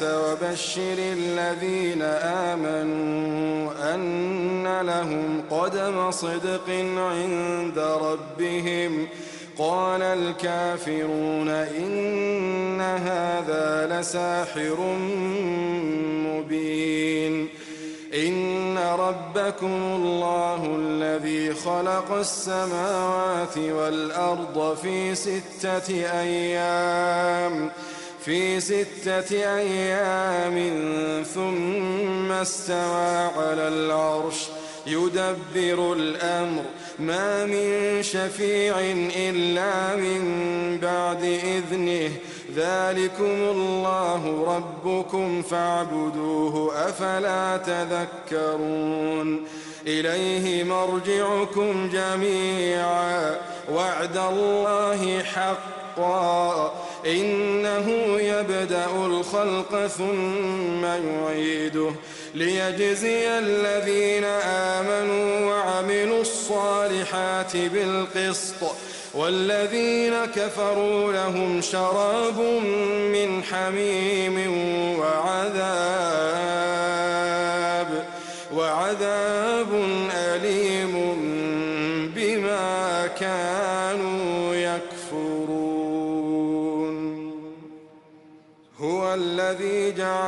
وبشر الذين آمنوا أن لهم قدم صدق عند ربهم. قال الكافرون إن هذا لساحر مبين. إن ربكم الله الذي خلق السماوات والأرض في ستة أيام. في ستة أيام ثم استوى على العرش يدبر الأمر. ما من شفيع إلا من بعد إذنه. ذلكم الله ربكم فاعبدوه أفلا تذكرون. إليه مرجعكم جميعا. وعد الله حقا. إنه يبدأ الخلق ثم يعيده ليجزي الذين آمنوا وعملوا الصالحات بالقسط والذين كفروا لهم شراب من حميم وعذاب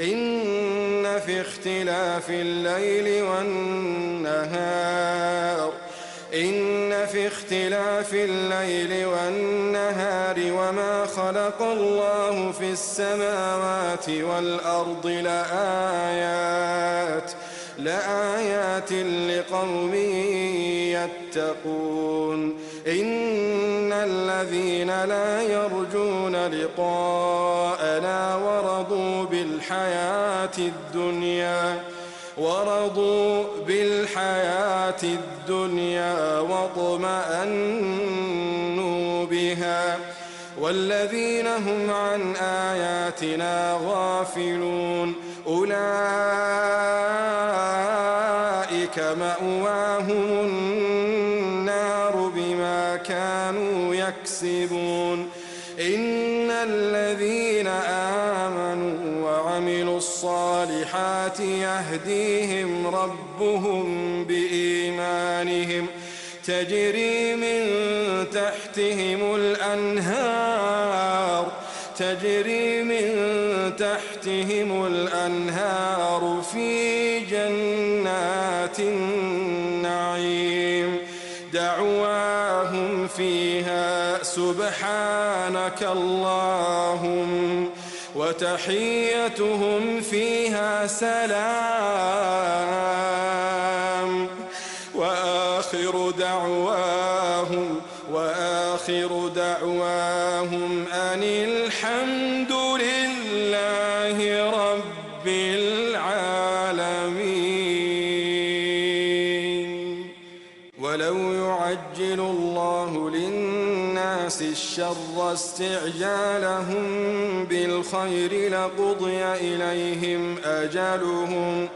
إن في اختلاف الليل والنهار إن في اختلاف الليل والنهار وما خلق الله في السماوات والأرض لآيات لآيات لقوم يتقون. إن الذين لا يرجون لقاءنا بالحياة الدنيا ورضوا بالحياة الدنيا واطمأنوا بها. والذين هم عن آياتنا غافلون أولئك مأواهم النار بما كانوا يكسبون. الصالحات يهديهم ربهم بإيمانهم. تجري من تحتهم الأنهار تجري من تحتهم الأنهار في جنات النعيم. دعواهم فيها سبحانك اللهم. وتحيتهم فيها سلام. وآخر دعواهم وآخر دعواهم أن الحمد الشر استعجالهم بالخير لقضي إليهم أجلهم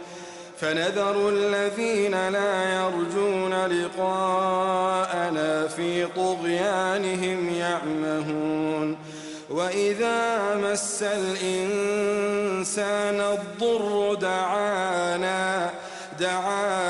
فنذر الذين لا يرجون لقاءنا في طغيانهم يعمهون وإذا مس الإنسان الضر دعانا دعانا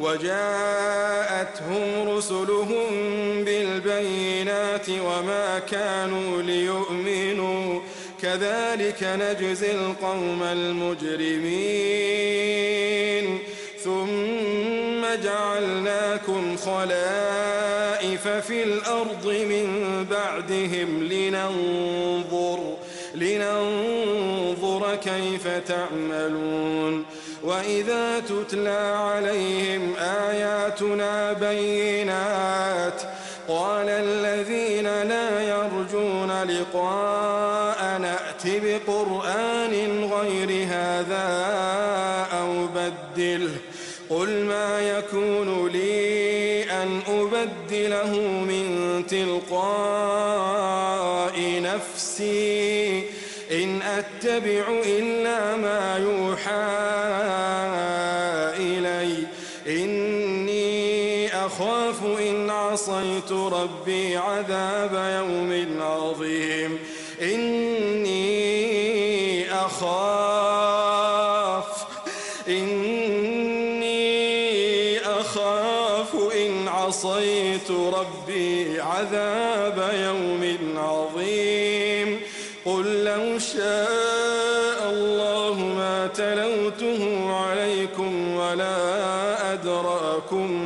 وجاءتهم رسلهم بالبينات وما كانوا ليؤمنوا. كذلك نجزي القوم المجرمين. ثم جعلناكم خلائف في الأرض من بعدهم لننظر لننظر كيف تعملون. وإذا تتلى عليهم آياتنا بينات قال الذين لا يرجون لقاء نأت بقرآن غير هذا أو بدله قل ما يكون لي أن أبدله من تلقاء نفسي إن أتبع إلا ما يوحى ربي عذاب يوم عظيم. إني أخاف إني أخاف إن عصيت ربي عذاب يوم عظيم. قل لو شاء الله ما تلوته عليكم ولا أدراكم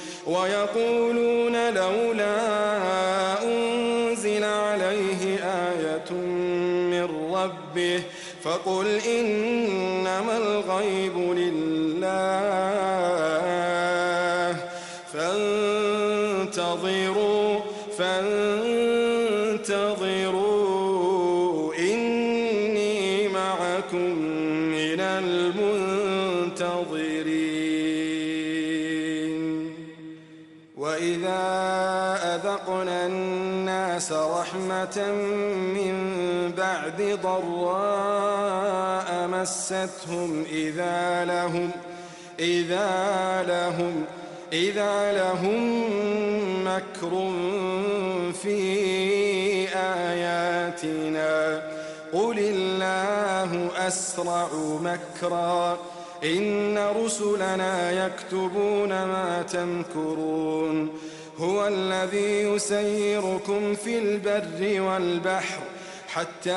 ويقولون لولا أنزل عليه آية من ربه فقل إنما الغيب لله الناس رحمة من بعد ضراء مستهم إذا لهم إذا لهم إذا لهم مكر في آياتنا. قل الله أسرع مكرا. إن رسلنا يكتبون ما تمكرون. هو الذي يسيركم في البر والبحر حتى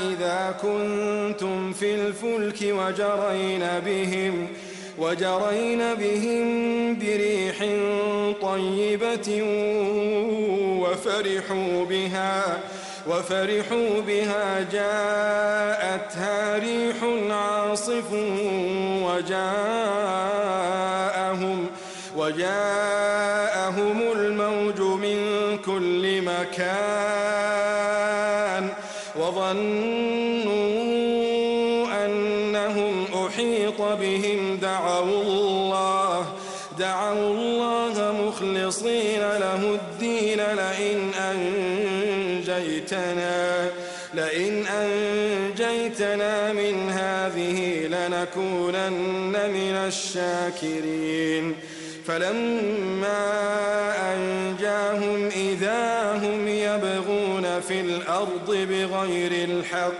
إذا كنتم في الفلك وجرين بهم وجرين بهم بريح طيبة وفرحوا بها وفرحوا بها جاءتها ريح عاصف وجاءهم مكان وظنوا أنهم أحيط بهم دعوا الله دعوا الله مخلصين له الدين لئن أنجيتنا لئن أنجيتنا من هذه لنكونن من الشاكرين. فلما أنجاهم الأرض بغير الحق.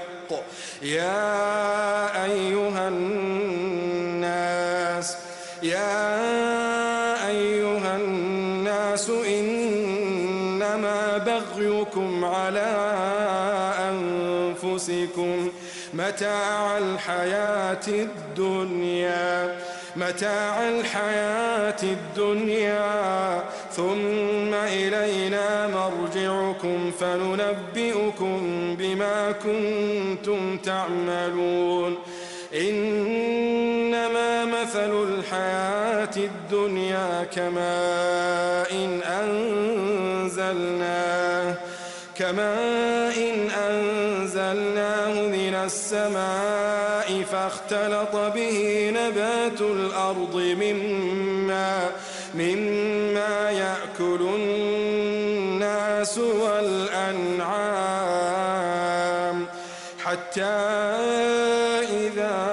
يا أيها الناس يا أيها الناس إنما بغيكم على أنفسكم متاع الحياة الدنيا. متاع الحياة الدنيا ثم إلينا مرجعكم فننبئكم بما كنتم تعملون. إنما مثل الحياة الدنيا كماء إن أنزلناه كماء إن أنزلناه من السماء فاختلط به نبات الأرض مما مما يأكل الناس والأنعام حتى إذا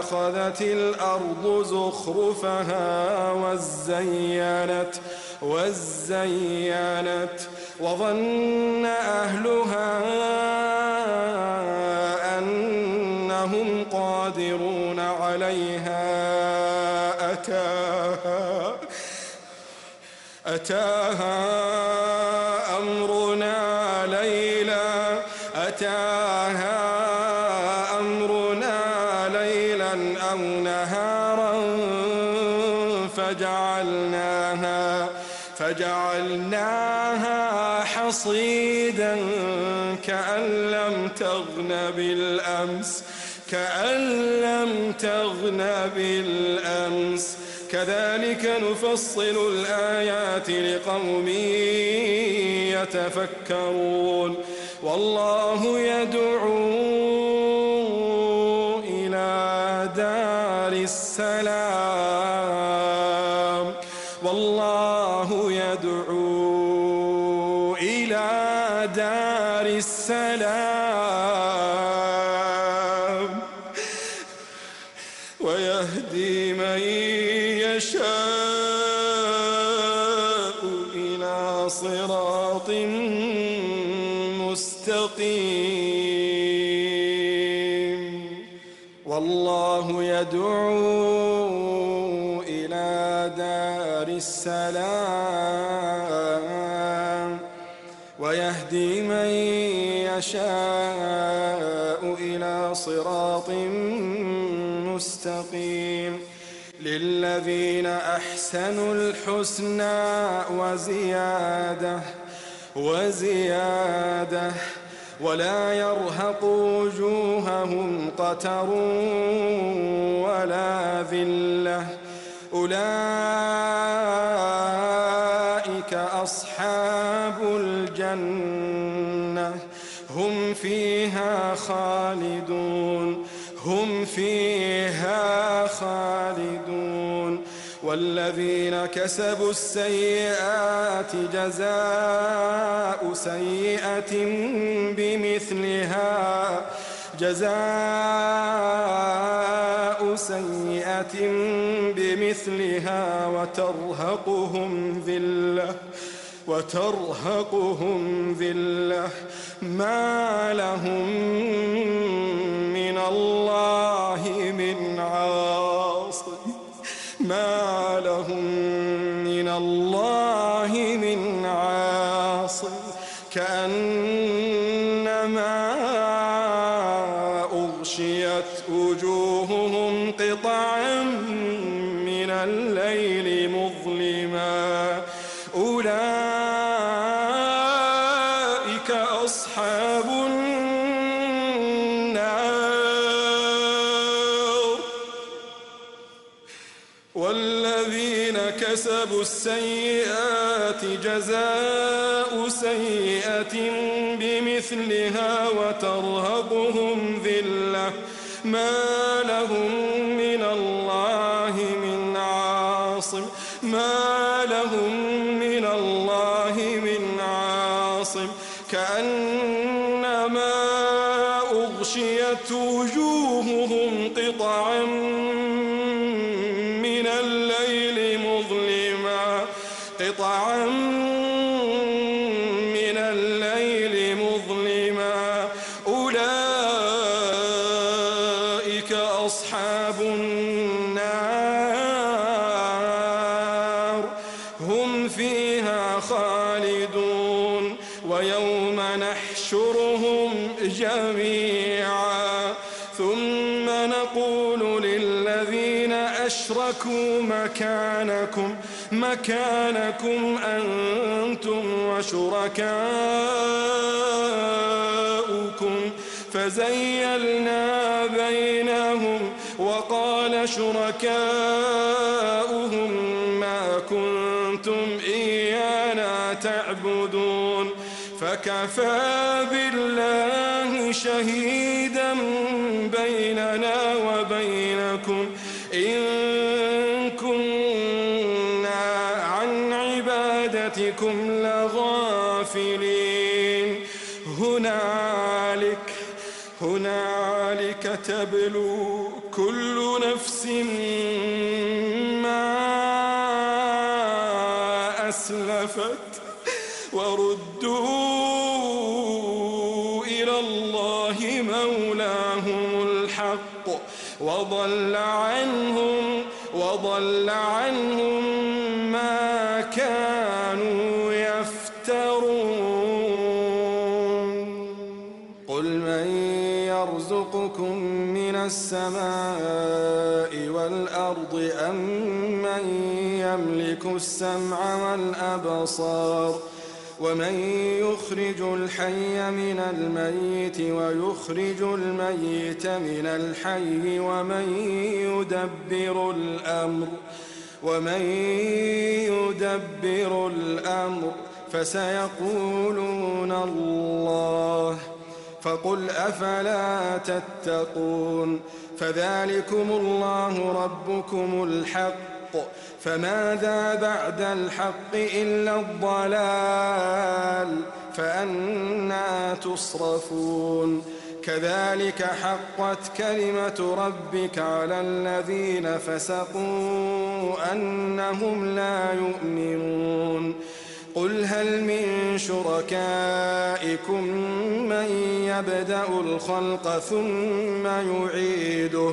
أخذت الأرض زخرفها وزينت وزينت وظن أهلها عليها أتاها أتاها أمرنا ليلا أتاها أمرنا ليلا أو نهارا فجعلناها فجعلناها حصيدا كأن لم تغن بالأمس. كأن لم تغن بالأمس. كذلك نفصل الآيات لقوم يتفكرون. والله يدعو السلام ويهدي من يشاء إلى صراط مستقيم للذين أحسنوا الحسنى وزيادة وزيادة ولا يرهق وجوههم قتر ولا ذلة أولئك أصحاب الجنة هم فيها خالدون هم فيها خالدون. والذين كسبوا السيئات جزاء سيئة بمثلها جزاء سيئة بمثلها وترهقهم ذلة. وترهقهم ذلة ما لهم من الله من عاصم السيئات جزاء سيئة بمثلها وترهقهم ذلة. ما لهم مكانكم مكانكم أنتم وشركاؤكم. فزيلنا بينهم وقال شركاؤهم ما كنتم إيانا تعبدون. فكفى بالله شهيدا بيننا وبينكم وضل عنهم وضل عنهم ما كانوا يفترون. قل من يرزقكم من السماء والأرض أم من يملك السمع والأبصار ومن يخرج الحي من الميت ويخرج الميت من الحي ومن يدبر الأمر ومن يدبر الأمر فسيقولون الله فقل أفلا تتقون؟ فذلكم الله ربكم الحق. فماذا بعد الحق إلا الضلال فأنا تصرفون كذلك حقت كلمة ربك على الذين فسقوا أنهم لا يؤمنون قل هل من شركائكم من يبدأ الخلق ثم يعيده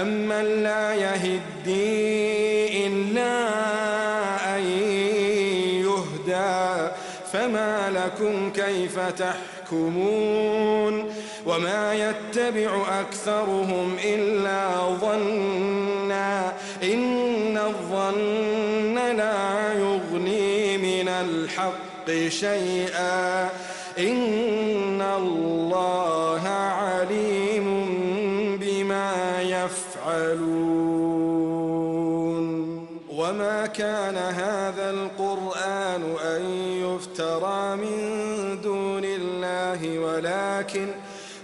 أمن لا يهدي إلا أن يهدى فما لكم كيف تحكمون وما يتبع أكثرهم إلا ظنا إن الظن لا يغني من الحق شيئا إن الله كان هذا القرآن أن يفترى من دون الله ولكن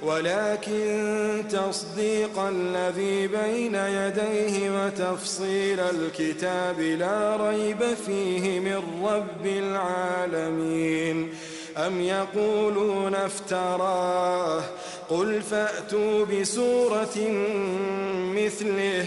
ولكن تصديق الذي بين يديه وتفصيل الكتاب لا ريب فيه من رب العالمين. أم يقولون افتراه؟ قل فأتوا بسورة مثله.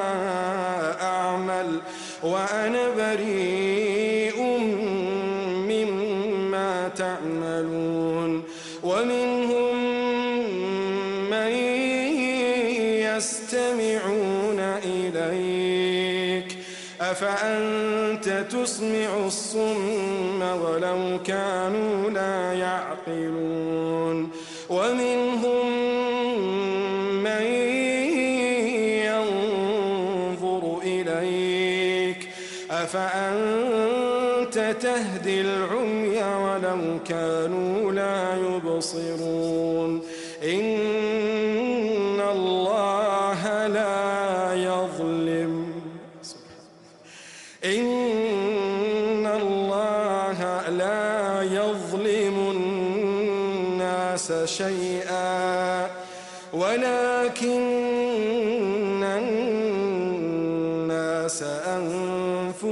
كانوا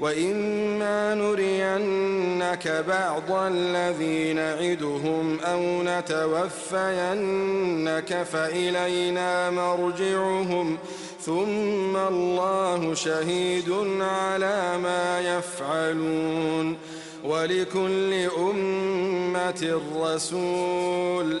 وإما نرينك بعض الذي نعدهم أو نتوفينك فإلينا مرجعهم ثم الله شهيد على ما يفعلون ولكل أمة رسول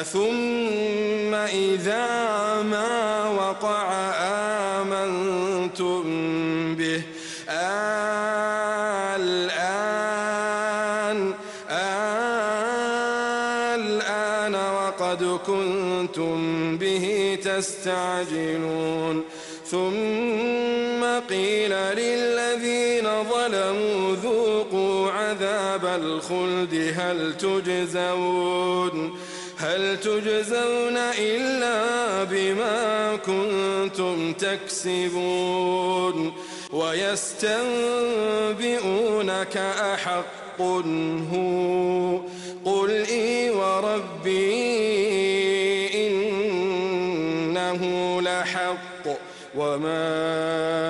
أثم إذا ما وقع آمنتم به. الآن الآن وقد كنتم به تستعجلون. ثم قيل للذين ظلموا ذوقوا عذاب الخلد هل تجزون؟ هل تجزون إلا بما كنتم تكسبون ويستنبئونك أحق هو قل إي وربي إنه لحق وما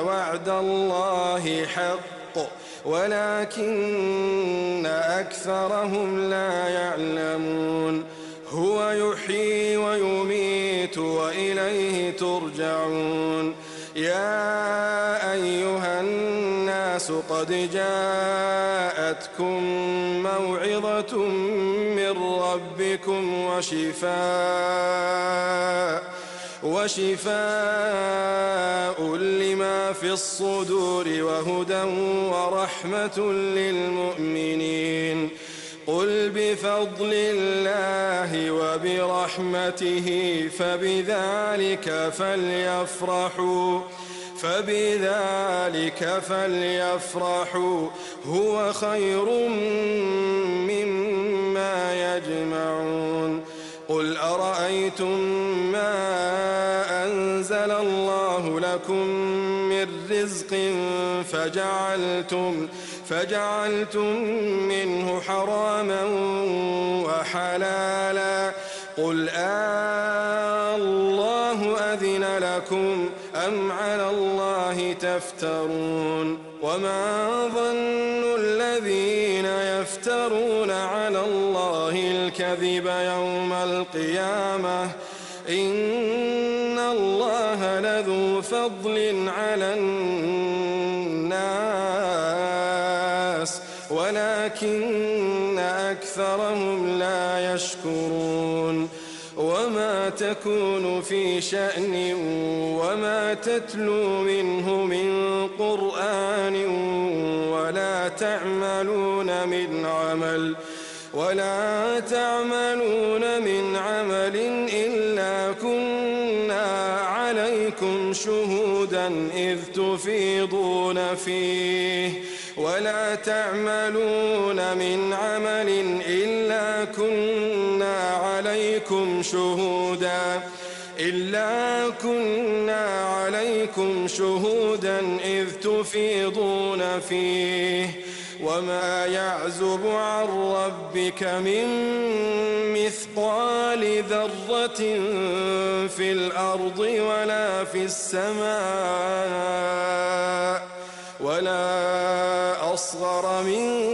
وعد الله حق ولكن أكثرهم لا يعلمون. هو يحيي ويميت وإليه ترجعون. يا أيها الناس قد جاءتكم موعظة من ربكم وشفاء وشفاء لما في الصدور وهدى ورحمة للمؤمنين. قل بفضل الله وبرحمته فبذلك فليفرحوا فبذلك فليفرحوا. هو خير مما يجمعون. قل أرأيتم ما لكم من رزق فجعلتم فجعلتم منه حراما وحلالا. قل آه الله أذن لكم أم على الله تفترون؟ وما ظن الذين يفترون على الله الكذب يوم القيامة؟ فضل على الناس ولكن أكثرهم لا يشكرون. وما تكون في شأن وما تتلو منه من قرآن ولا تعملون من عمل ولا تعملون من عمل شهودا إذ تفيضون فيه. ولا تعملون من عمل إلا كنا عليكم شهودا. إلا كنا عليكم شهودا إذ تفيضون فيه. وما يعزب عن ربك من مثقال ذرة في الأرض ولا في السماء ولا أصغر من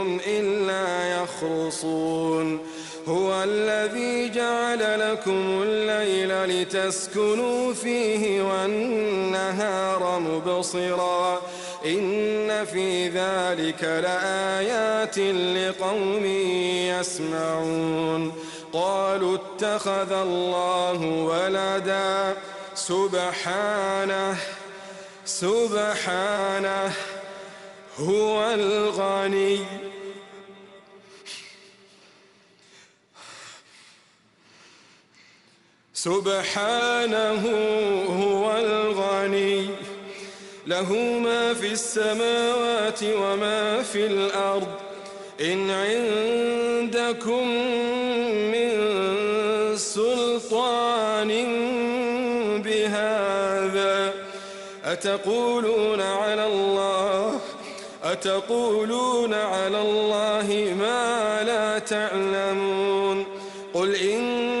يخرصون هو الذي جعل لكم الليل لتسكنوا فيه والنهار مبصرا. إن في ذلك لآيات لقوم يسمعون. قالوا اتخذ الله ولدا. سبحانه سبحانه هو الغني. سبحانه هو الغني. له ما في السماوات وما في الأرض. إن عندكم من سلطان بهذا أتقولون على الله؟ أتقولون على الله ما لا تعلمون؟ قل إن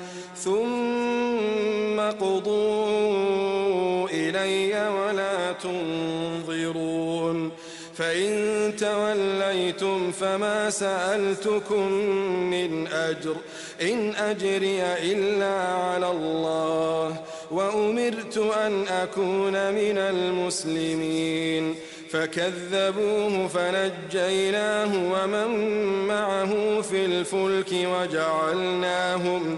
ثم قضوا إلي ولا تنظرون. فإن توليتم فما سألتكم من أجر إن أجري إلا على الله وأمرت أن أكون من المسلمين. فكذبوه فنجيناه ومن معه في الفلك وجعلناهم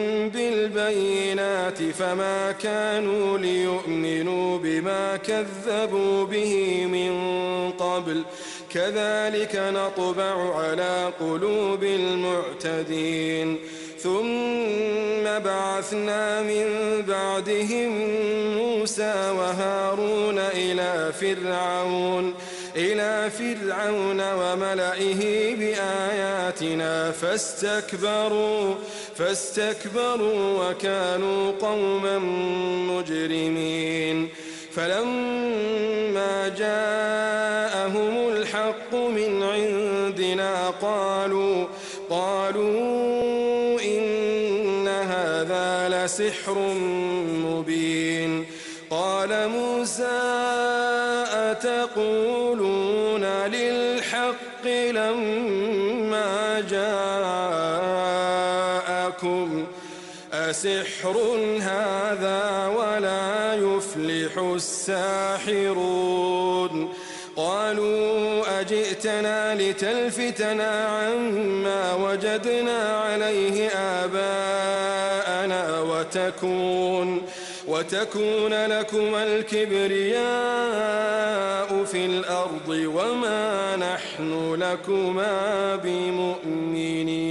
فما كانوا ليؤمنوا بما كذبوا به من قبل. كذلك نطبع على قلوب المعتدين. ثم بعثنا من بعدهم موسى وهارون إلى فرعون إلى فرعون وملئه بآياتنا فاستكبروا. فاستكبروا وكانوا قوما مجرمين. فلما جاءهم الحق من عندنا قالوا قالوا إن هذا لسحر مبين. قال موسى أتقولون للحق لما أسحر هذا ولا يفلح الساحرون. قالوا أجئتنا لتلفتنا عما وجدنا عليه آباءنا وتكون وتكون لكما الكبرياء في الأرض وما نحن لكما بمؤمنين.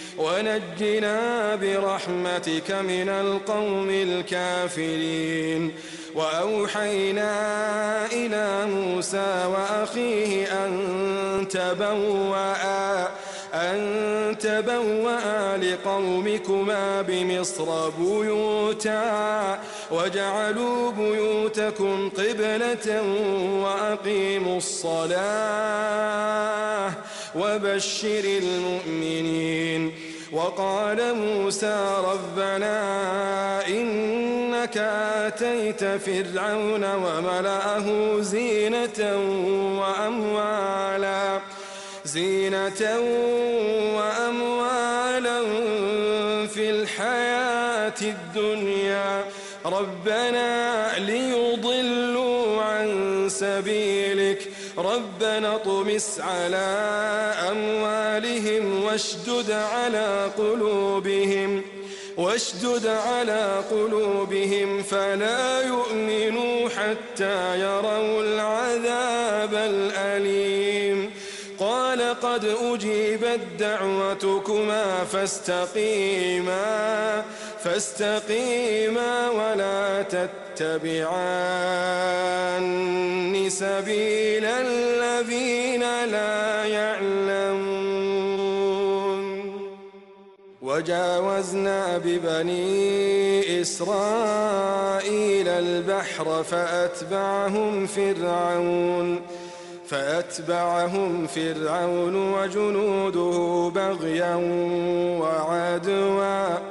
ونجنا برحمتك من القوم الكافرين. وأوحينا إلى موسى وأخيه أن تبوأ أن تبوأ لقومكما بمصر بيوتا وجعلوا بيوتكم قبلة وأقيموا الصلاة. وبشر المؤمنين. وقال موسى ربنا إنك آتيت فرعون وملأه زينة وأموالا زينة وأموالا في الحياة الدنيا. ربنا ليضلوا عن سبيلك ربنا طمس على أموالهم واشدد على قلوبهم واشدد على قلوبهم فلا يؤمنوا حتى يروا العذاب الأليم. قال قد أجيبت دعوتكما فاستقيما فاستقيما ولا تتبعان سبيل الذين لا يعلمون. وجاوزنا ببني إسرائيل البحر فأتبعهم فرعون فأتبعهم فرعون وجنوده بغيا وعدوا.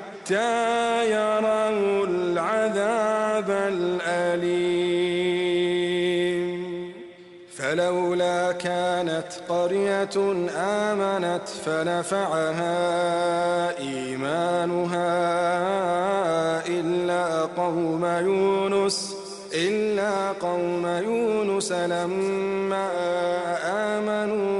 يروا العذاب الأليم. فلولا كانت قرية آمنت فنفعها إيمانها إلا قوم يونس إلا قوم يونس لما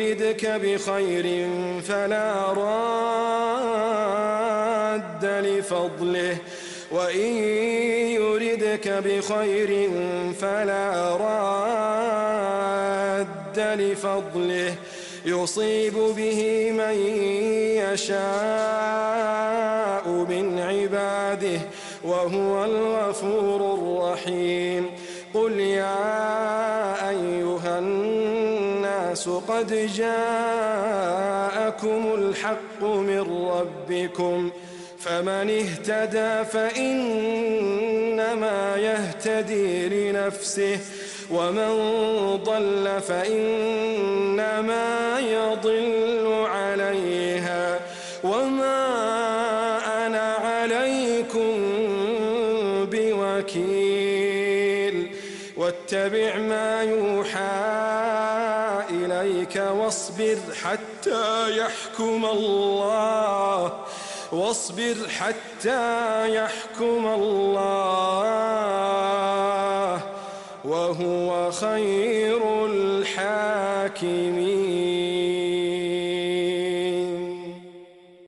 يردك بخير فلا راد لفضله. وإن يردك بخير فلا راد لفضله. يصيب به من يشاء من عباده وهو الغفور الرحيم. قل يا الناس قد جاءكم الحق من ربكم فمن اهتدى فإنما يهتدي لنفسه ومن ضل فإنما يضل حتى يحكم الله. واصبر حتى يحكم الله. وهو خير الحاكمين.